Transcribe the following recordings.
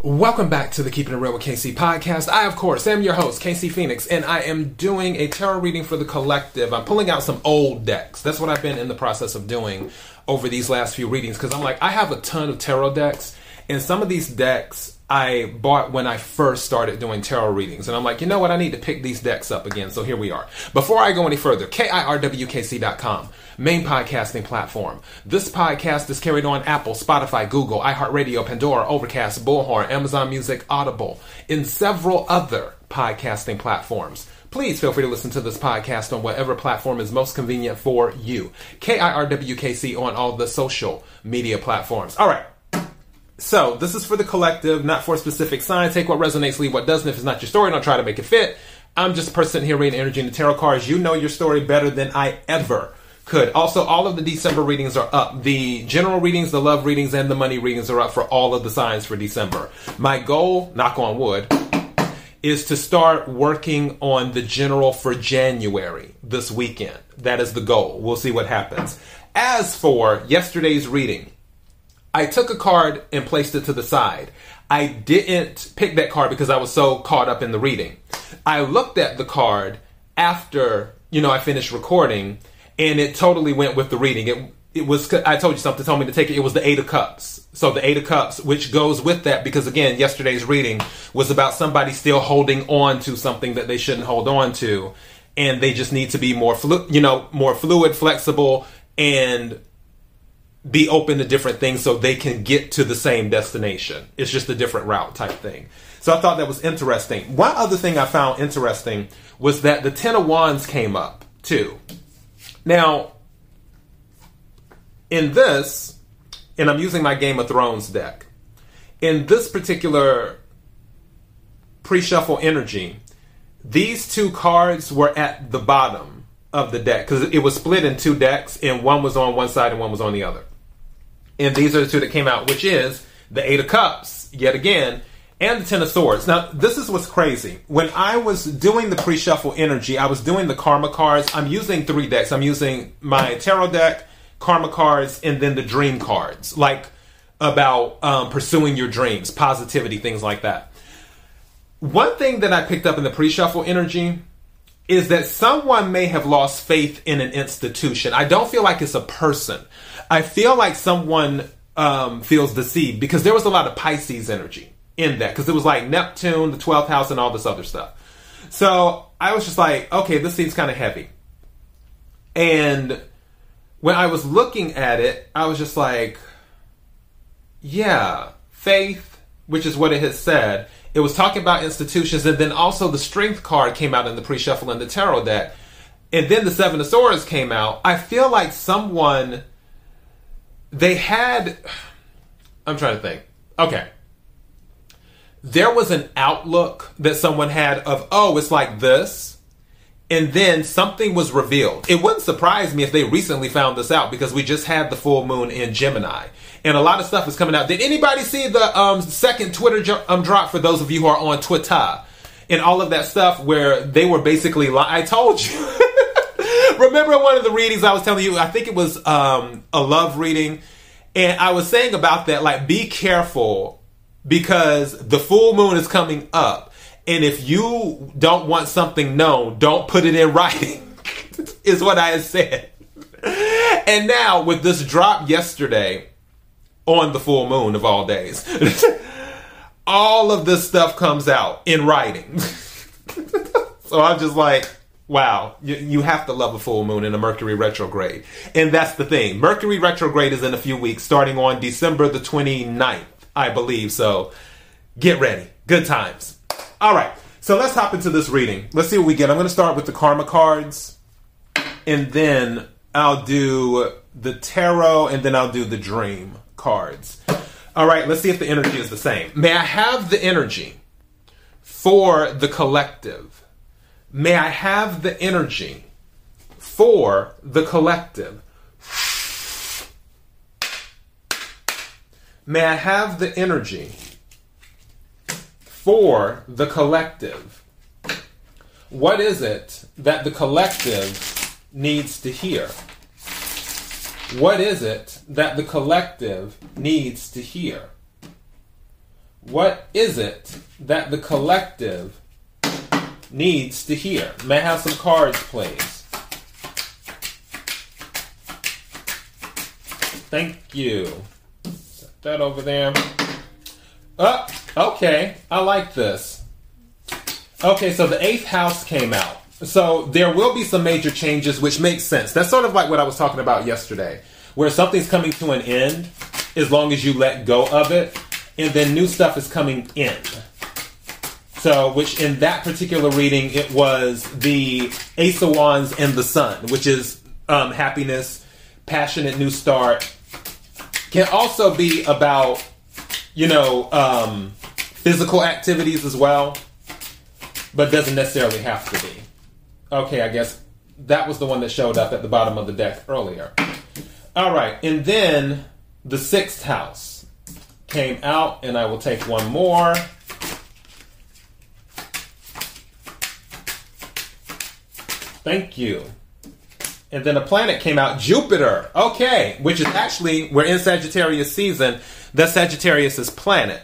Welcome back to the Keeping It Real with KC podcast. I, of course, am your host, KC Phoenix, and I am doing a tarot reading for the collective. I'm pulling out some old decks. That's what I've been in the process of doing over these last few readings because I'm like, I have a ton of tarot decks, and some of these decks I bought when I first started doing tarot readings. And I'm like, you know what? I need to pick these decks up again. So here we are. Before I go any further, KIRWKC.com, main podcasting platform. This podcast is carried on Apple, Spotify, Google, iHeartRadio, Pandora, Overcast, Bullhorn, Amazon Music, Audible, and several other podcasting platforms. Please feel free to listen to this podcast on whatever platform is most convenient for you. KIRWKC on all the social media platforms. All right. So this is for the collective, not for a specific sign. Take what resonates, leave what doesn't. If it's not your story, don't try to make it fit. I'm just a person here reading energy in the tarot cards. You know your story better than I ever could. Also, all of the December readings are up. The general readings, the love readings, and the money readings are up for all of the signs for December. My goal, knock on wood, is to start working on the general for January this weekend. That is the goal. We'll see what happens. As for yesterday's reading, I took a card and placed it to the side. I didn't pick that card because I was so caught up in the reading. I looked at the card after, you know, I finished recording and it totally went with the reading. It it was I told you something told me to take it. It was the 8 of cups. So the 8 of cups which goes with that because again, yesterday's reading was about somebody still holding on to something that they shouldn't hold on to and they just need to be more flu- you know, more fluid, flexible and be open to different things so they can get to the same destination. It's just a different route type thing. So I thought that was interesting. One other thing I found interesting was that the Ten of Wands came up too. Now, in this, and I'm using my Game of Thrones deck, in this particular pre shuffle energy, these two cards were at the bottom of the deck because it was split in two decks, and one was on one side and one was on the other. And these are the two that came out, which is the Eight of Cups, yet again, and the Ten of Swords. Now, this is what's crazy. When I was doing the pre shuffle energy, I was doing the karma cards. I'm using three decks. I'm using my tarot deck, karma cards, and then the dream cards, like about um, pursuing your dreams, positivity, things like that. One thing that I picked up in the pre shuffle energy is that someone may have lost faith in an institution. I don't feel like it's a person. I feel like someone um, feels deceived because there was a lot of Pisces energy in that because it was like Neptune, the 12th house, and all this other stuff. So I was just like, okay, this seems kind of heavy. And when I was looking at it, I was just like, yeah, faith, which is what it has said. It was talking about institutions, and then also the strength card came out in the pre shuffle in the tarot deck. And then the Seven of Swords came out. I feel like someone they had I'm trying to think. Okay. There was an outlook that someone had of, oh, it's like this. And then something was revealed. It wouldn't surprise me if they recently found this out because we just had the full moon in Gemini. And a lot of stuff is coming out. Did anybody see the um, second Twitter jo- um, drop for those of you who are on Twitter? And all of that stuff where they were basically, I told you. Remember one of the readings I was telling you? I think it was um, a love reading and I was saying about that, like, be careful because the full moon is coming up. And if you don't want something known, don't put it in writing, is what I said. And now, with this drop yesterday on the full moon of all days, all of this stuff comes out in writing. so I'm just like, Wow, you, you have to love a full moon in a Mercury retrograde. And that's the thing. Mercury retrograde is in a few weeks, starting on December the 29th, I believe. So get ready. Good times. All right, so let's hop into this reading. Let's see what we get. I'm going to start with the karma cards, and then I'll do the tarot, and then I'll do the dream cards. All right, let's see if the energy is the same. May I have the energy for the collective? May I have the energy for the collective. May I have the energy for the collective. What is it that the collective needs to hear? What is it that the collective needs to hear? What is it that the collective needs to hear? May I have some cards, please? Thank you. Set that over there. Oh, okay. I like this. Okay, so the eighth house came out. So there will be some major changes, which makes sense. That's sort of like what I was talking about yesterday, where something's coming to an end as long as you let go of it, and then new stuff is coming in. So, which in that particular reading, it was the Ace of Wands and the Sun, which is um, happiness, passionate new start. Can also be about, you know, um, physical activities as well, but doesn't necessarily have to be. Okay, I guess that was the one that showed up at the bottom of the deck earlier. All right, and then the sixth house came out, and I will take one more. Thank you. And then a planet came out, Jupiter. Okay, which is actually we're in Sagittarius season. That Sagittarius is planet.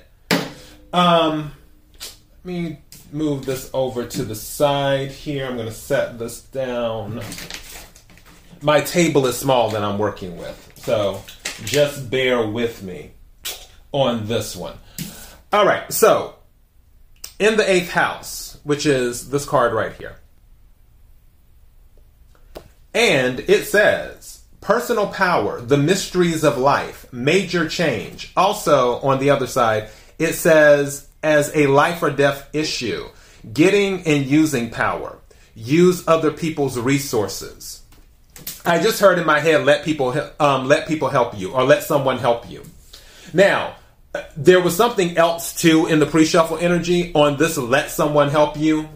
Um, let me move this over to the side here. I'm going to set this down. My table is small that I'm working with, so just bear with me on this one. All right, so in the eighth house, which is this card right here, and it says personal power, the mysteries of life, major change. Also, on the other side, it says as a life or death issue, getting and using power, use other people's resources. I just heard in my head, let people um, let people help you, or let someone help you. Now, there was something else too in the pre-shuffle energy on this "let someone help you"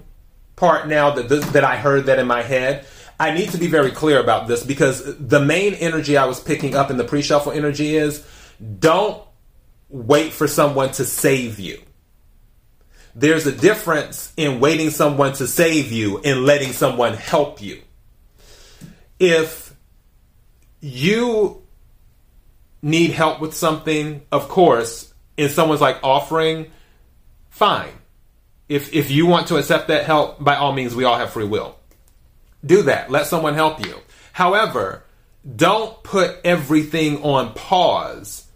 part. Now that this, that I heard that in my head, I need to be very clear about this because the main energy I was picking up in the pre-shuffle energy is don't wait for someone to save you there's a difference in waiting someone to save you and letting someone help you. If you need help with something, of course, and someone's like offering, fine. If if you want to accept that help, by all means, we all have free will. Do that. Let someone help you. However, don't put everything on pause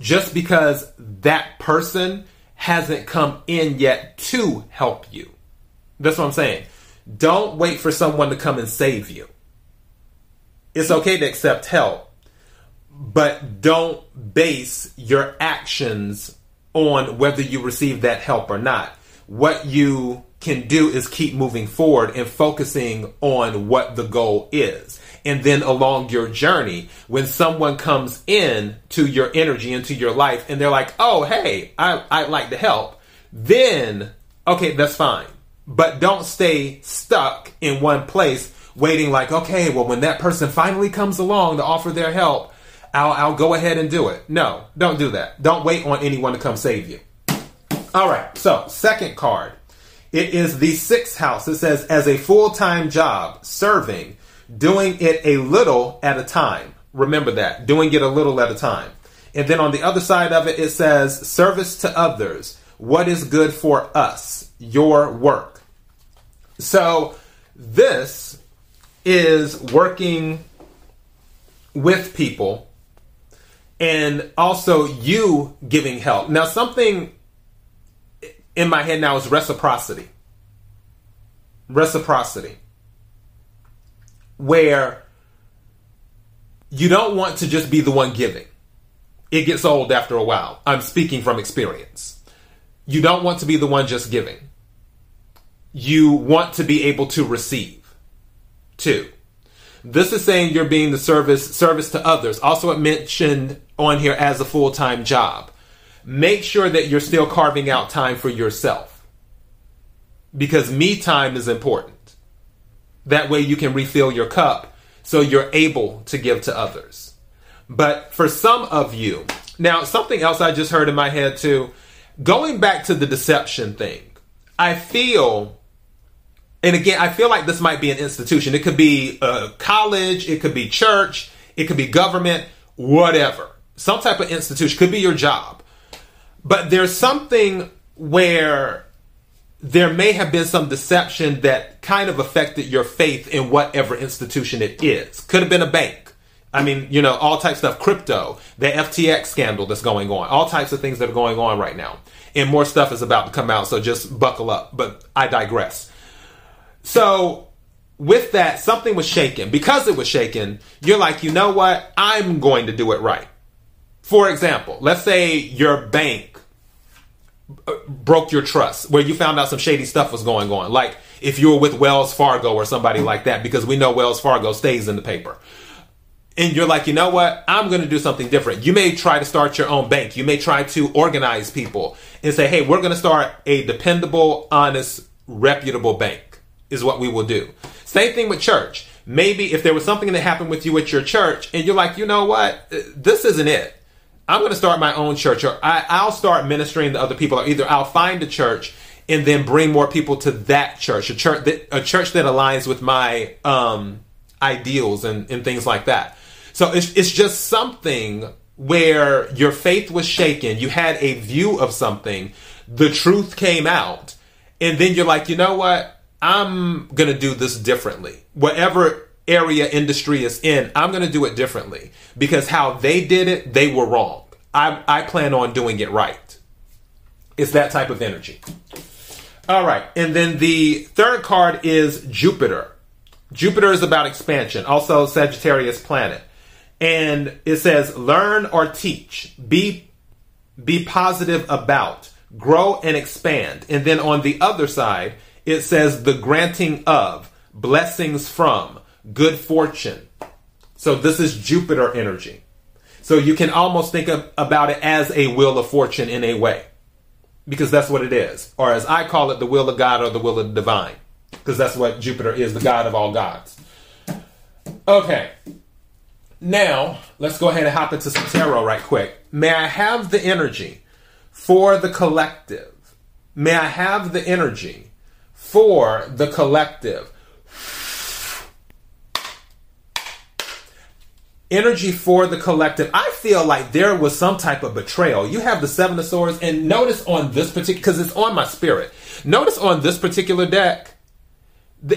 just because that person hasn't come in yet to help you. That's what I'm saying. Don't wait for someone to come and save you. It's okay to accept help, but don't base your actions on whether you receive that help or not. What you can do is keep moving forward and focusing on what the goal is. And then along your journey when someone comes in to your energy into your life and they're like oh hey I, i'd like to help then okay that's fine. But don't stay stuck in one place waiting like okay well when that person finally comes along to offer their help I'll, I'll go ahead and do it. No don't do that. Don't wait on anyone to come save you. All right so second card it is the sixth house it says as a full-time job serving doing it a little at a time. Remember that, doing it a little at a time. And then on the other side of it, it says service to others. What is good for us? Your work. So this is working with people and also you giving help. Now, something in my head now is reciprocity. Reciprocity where you don't want to just be the one giving. It gets old after a while. I'm speaking from experience. You don't want to be the one just giving. You want to be able to receive too. This is saying you're being the service service to others. Also it mentioned on here as a full-time job. Make sure that you're still carving out time for yourself. Because me time is important. That way you can refill your cup so you're able to give to others. But for some of you, now something else I just heard in my head too, going back to the deception thing, I feel, and again, I feel like this might be an institution. It could be a college, it could be church, it could be government, whatever. Some type of institution, could be your job. But there's something where there may have been some deception that kind of affected your faith in whatever institution it is. Could have been a bank. I mean, you know, all types of stuff, crypto, the FTX scandal that's going on, all types of things that are going on right now. And more stuff is about to come out, so just buckle up. But I digress. So, with that, something was shaken. Because it was shaken, you're like, you know what? I'm going to do it right. For example, let's say your bank Uh, broke your trust, where you found out some shady stuff was going on. Like if you were with Wells Fargo or somebody like that, because we know Wells Fargo stays in the paper. And you're like, you know what? I'm going to do something different. You may try to start your own bank. You may try to organize people and say, hey, we're going to start a dependable, honest, reputable bank, is what we will do. Same thing with church. Maybe if there was something that happened with you at your church and you're like, you know what? This isn't it. I'm going to start my own church or I, will start ministering to other people or either I'll find a church and then bring more people to that church, a church that, a church that aligns with my um, ideals and, and things like that. So it's, it's just something where your faith was shaken. You had a view of something. The truth came out. And then you're like, you know what? I'm going to do this differently. Whatever area industry is in, I'm going to do it differently because how they did it, they were wrong. I, I plan on doing it right. It's that type of energy. All right. And then the third card is Jupiter. Jupiter is about expansion, also Sagittarius planet and it says learn or teach be be positive about grow and expand and then on the other side it says the granting of blessings from good fortune so this is jupiter energy so you can almost think of, about it as a wheel of fortune in a way because that's what it is or as i call it the will of god or the will of the divine because that's what jupiter is the god of all gods okay now, let's go ahead and hop into some tarot right quick. May I have the energy for the collective? May I have the energy for the collective? Energy for the collective. I feel like there was some type of betrayal. You have the Seven of Swords, and notice on this particular, because it's on my spirit. Notice on this particular deck,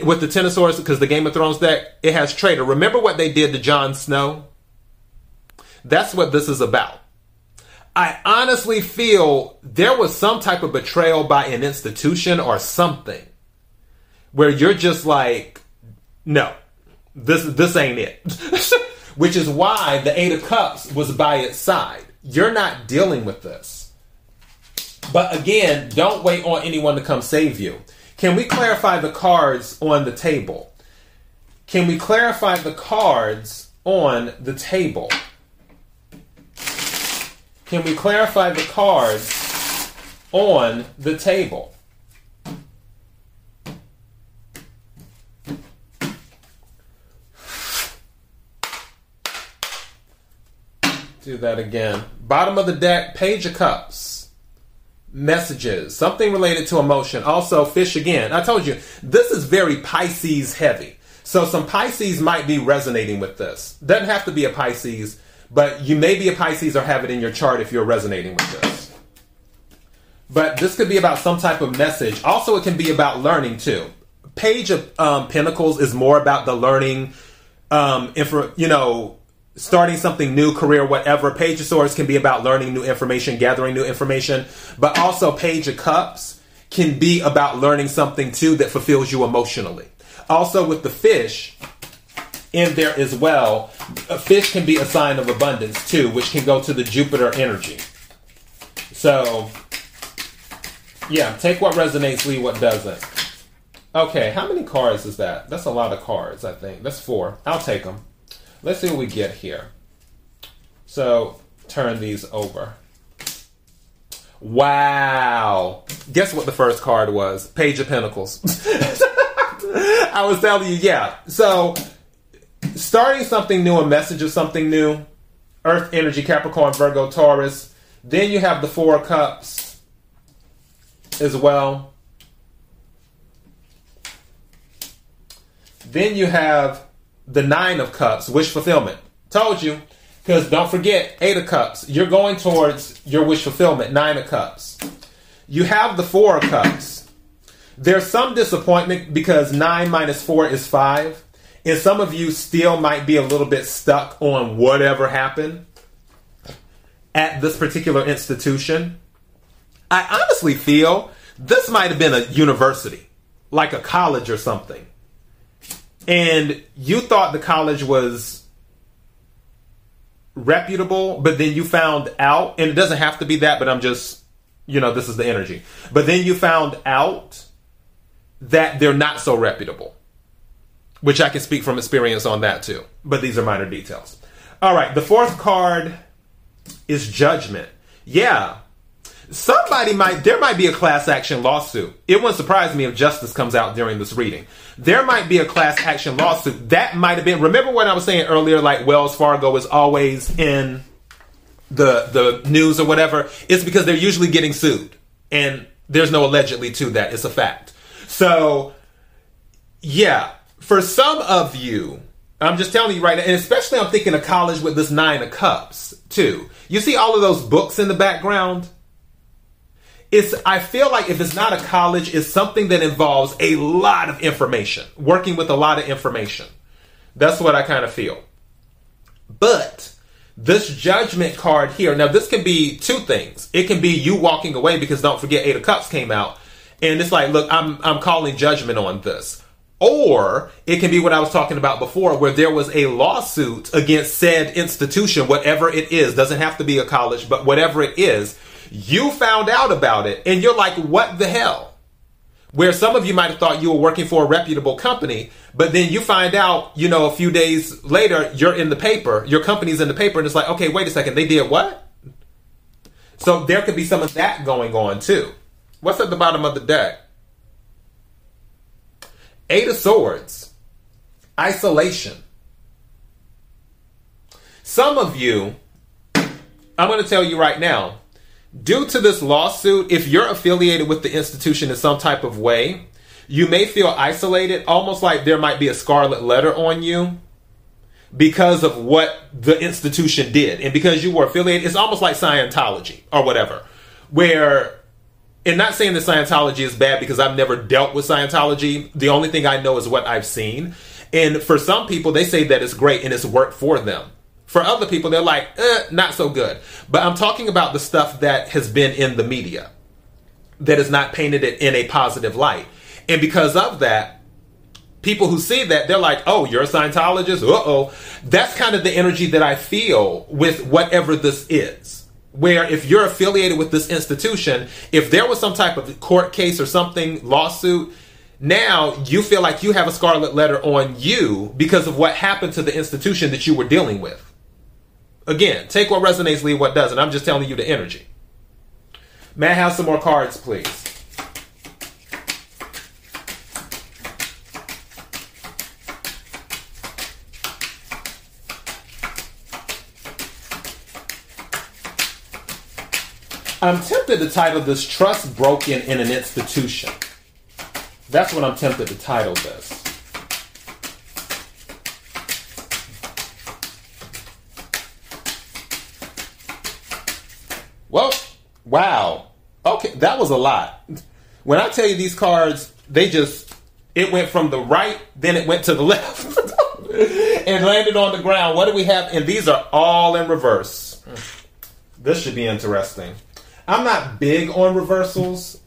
with the Ten of Swords, because the Game of Thrones deck, it has traitor. Remember what they did to Jon Snow? That's what this is about. I honestly feel there was some type of betrayal by an institution or something where you're just like, no, this this ain't it. Which is why the Eight of Cups was by its side. You're not dealing with this. But again, don't wait on anyone to come save you. Can we clarify the cards on the table? Can we clarify the cards on the table? Can we clarify the cards on the table? That again. Bottom of the deck, Page of Cups messages, something related to emotion. Also, fish again. I told you, this is very Pisces heavy. So some Pisces might be resonating with this. Doesn't have to be a Pisces, but you may be a Pisces or have it in your chart if you're resonating with this. But this could be about some type of message. Also, it can be about learning too. Page of um, Pentacles is more about the learning, um, info, you know, starting something new, career, whatever. Page of Swords can be about learning new information, gathering new information, but also Page of Cups can be about learning something too that fulfills you emotionally. Also, with the fish in there as well, a fish can be a sign of abundance too, which can go to the Jupiter energy. So, yeah, take what resonates, leave what doesn't. Okay, how many cards is that? That's a lot of cards, I think. That's four. I'll take them. Let's see what we get here. So turn these over. Wow. Guess what the first card was? Page of Pentacles. I was telling you, yeah. So starting something new, a message of something new. Earth energy, Capricorn, Virgo, Taurus. Then you have the Four Cups as well. Then you have the Nine of Cups, wish fulfillment. Told you. Because don't forget, Eight of Cups. You're going towards your wish fulfillment, Nine of Cups. you have the Four of Cups. There's some disappointment because nine minus four is five. And some of you still might be a little bit stuck on whatever happened at this particular institution. I honestly feel this might have been a university, like a college or something. And you thought the college was reputable, but then you found out, and it doesn't have to be that, but I'm just, you know, this is the energy. But then you found out that they're not so reputable, which I can speak from experience on that too. But these are minor details. All right, the fourth card is judgment. Yeah, somebody might there might be a class action lawsuit. It wouldn't surprise me if justice comes out during this reading. There might be a class action lawsuit. That might have been remember what I was saying earlier, like Wells Fargo is always in the the news or whatever. It's because they're usually getting sued. And there's no allegedly to that. It's a fact. So yeah, for some of you, I'm just telling you right now, and especially I'm thinking of college with this nine of cups too. You see all of those books in the background? It's I feel like if it's not a college, it's something that involves a lot of information, working with a lot of information. That's what I kind of feel. But this judgment card here, now this can be two things. It can be you walking away because don't forget Eight of Cups came out. And it's like, look, I'm I'm calling judgment on this. Or it can be what I was talking about before, where there was a lawsuit against said institution, whatever it is, doesn't have to be a college, but whatever it is, you found out about it and you're like, what the hell? Where some of you might have thought you were working for a reputable company, but then you find out, you know, a few days later, you're in the paper, your company's in the paper, and it's like, okay, wait a second, they did what? So there could be some of that going on too. What's at the bottom of the deck? Eight of Swords, isolation. Some of you, I'm going to tell you right now, due to this lawsuit, if you're affiliated with the institution in some type of way, you may feel isolated, almost like there might be a scarlet letter on you because of what the institution did. And because you were affiliated, it's almost like Scientology or whatever, where, and not saying that Scientology is bad because I've never dealt with Scientology. The only thing I know is what I've seen. And for some people, they say that it's great and it's worked for them. For other people, they're like, eh, not so good. But I'm talking about the stuff that has been in the media that has not painted it in a positive light. And because of that, people who see that, they're like, oh, you're a Scientologist? Uh oh. That's kind of the energy that I feel with whatever this is. Where if you're affiliated with this institution, if there was some type of court case or something, lawsuit, now you feel like you have a scarlet letter on you because of what happened to the institution that you were dealing with. Again, take what resonates, leave what doesn't. I'm just telling you the energy. May I have some more cards, please? I'm tempted to title this Trust Broken in an Institution. That's what I'm tempted to title this. Well, wow. Okay, that was a lot. When I tell you these cards, they just it went from the right, then it went to the left, and landed on the ground. What do we have? And these are all in reverse. This should be interesting. I'm not big on reversals,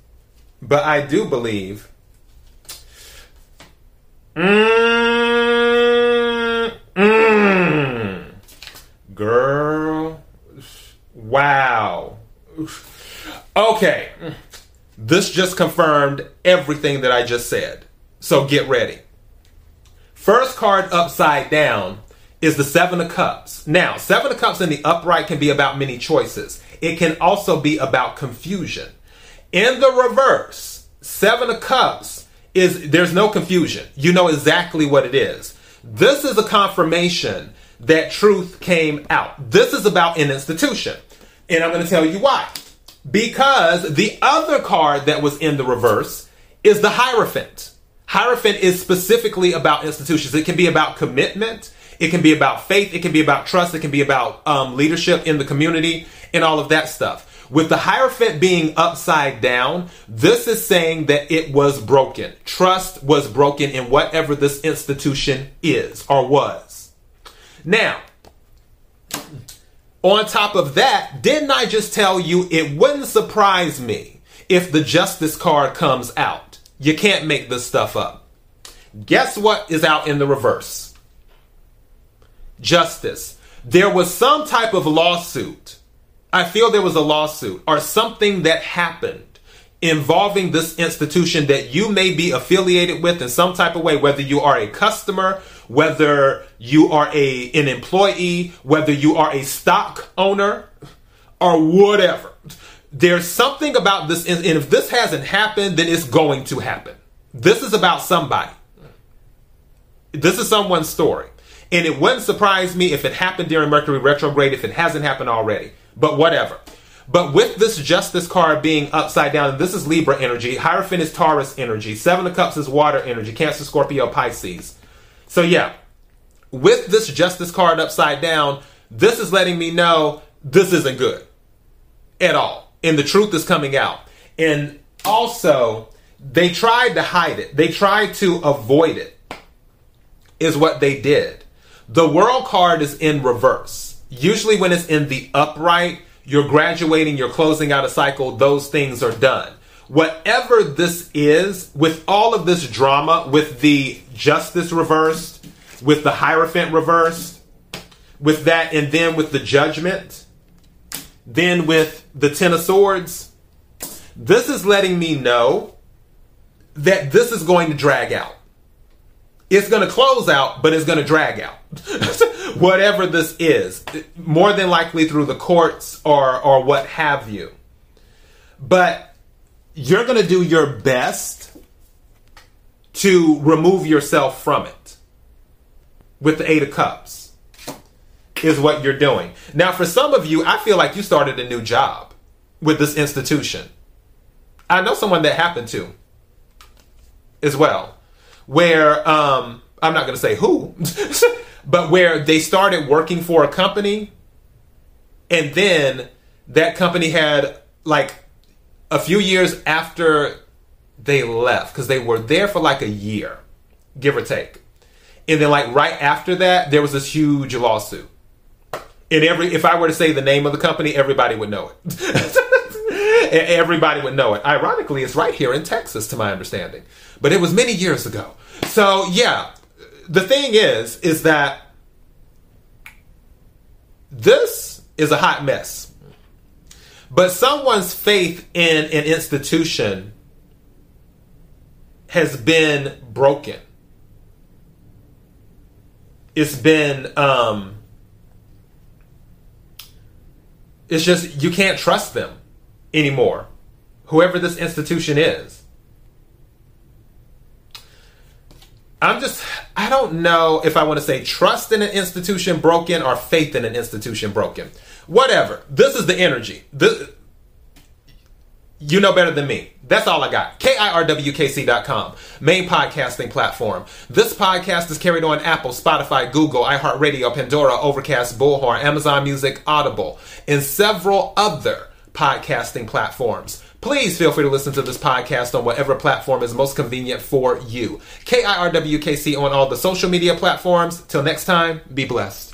but I do believe. Mm, mm, girl, wow. Okay. This just confirmed everything that I just said. So get ready. First card upside down is the Seven of Cups. Now, Seven of Cups in the upright can be about many choices. It can also be about confusion. In the reverse, Seven of Cups is there's no confusion. You know exactly what it is. This is a confirmation that truth came out. This is about an institution. And I'm going to tell you why. Because the other card that was in the reverse is the Hierophant. Hierophant is specifically about institutions. It can be about commitment. It can be about faith. It can be about trust. It can be about um, leadership in the community and all of that stuff. With the Hierophant being upside down, this is saying that it was broken. Trust was broken in whatever this institution is or was. Now, on top of that, didn't I just tell you it wouldn't surprise me if the Justice card comes out? You can't make this stuff up. Guess what is out in the reverse? Justice. There was some type of lawsuit. I feel there was a lawsuit or something that happened involving this institution that you may be affiliated with in some type of way, whether you are a customer, whether you are a an employee, whether you are a stock owner, or whatever. There's something about this, and if this hasn't happened, then it's going to happen. This is about somebody. This is someone's story. And it wouldn't surprise me if it happened during Mercury retrograde, if it hasn't happened already. But whatever. But with this Justice card being upside down, this is Libra energy, Hierophant is Taurus energy, Seven of Cups is water energy, Cancer, Scorpio, Pisces. So yeah, with this Justice card upside down, this is letting me know this isn't good at all. And the truth is coming out. And also, they tried to hide it. They tried to avoid it. Is what they did. The world card is in reverse. Usually when it's in the upright, you're graduating, you're closing out a cycle, those things are done. Whatever this is, with all of this drama, with the justice reversed, with the Hierophant reversed, with that, and then with the judgment, then with the Ten of Swords, this is letting me know that this is going to drag out. It's going to close out, but it's going to drag out. Whatever this is, more than likely through the courts or or what have you. But you're going to do your best to remove yourself from it with the 8 of cups. Is what you're doing. Now for some of you, I feel like you started a new job with this institution. I know someone that happened to as well where um, I'm not going to say who, but where they started working for a company, and then that company had like a few years after they left because they were there for like a year, give or take, and then like right after that there was this huge lawsuit. And every if I were to say the name of the company, everybody would know it. everybody would know it. Ironically, it's right here in Texas, to my understanding. But it was many years ago. So yeah, the thing is, is that this is a hot mess. But someone's faith in an institution has been broken. It's been um it's just you can't trust them anymore. Whoever this institution is. I'm just, I don't know if I want to say trust in an institution broken or faith in an institution broken. Whatever. This is the energy. This, you know better than me. That's all I got. KIRWKC.com, main podcasting platform. This podcast is carried on Apple, Spotify, Google, iHeartRadio, Pandora, Overcast, Bullhorn, Amazon Music, Audible, and several other podcasting platforms. Please feel free to listen to this podcast on whatever platform is most convenient for you. KIRWKC on all the social media platforms. Till next time, be blessed.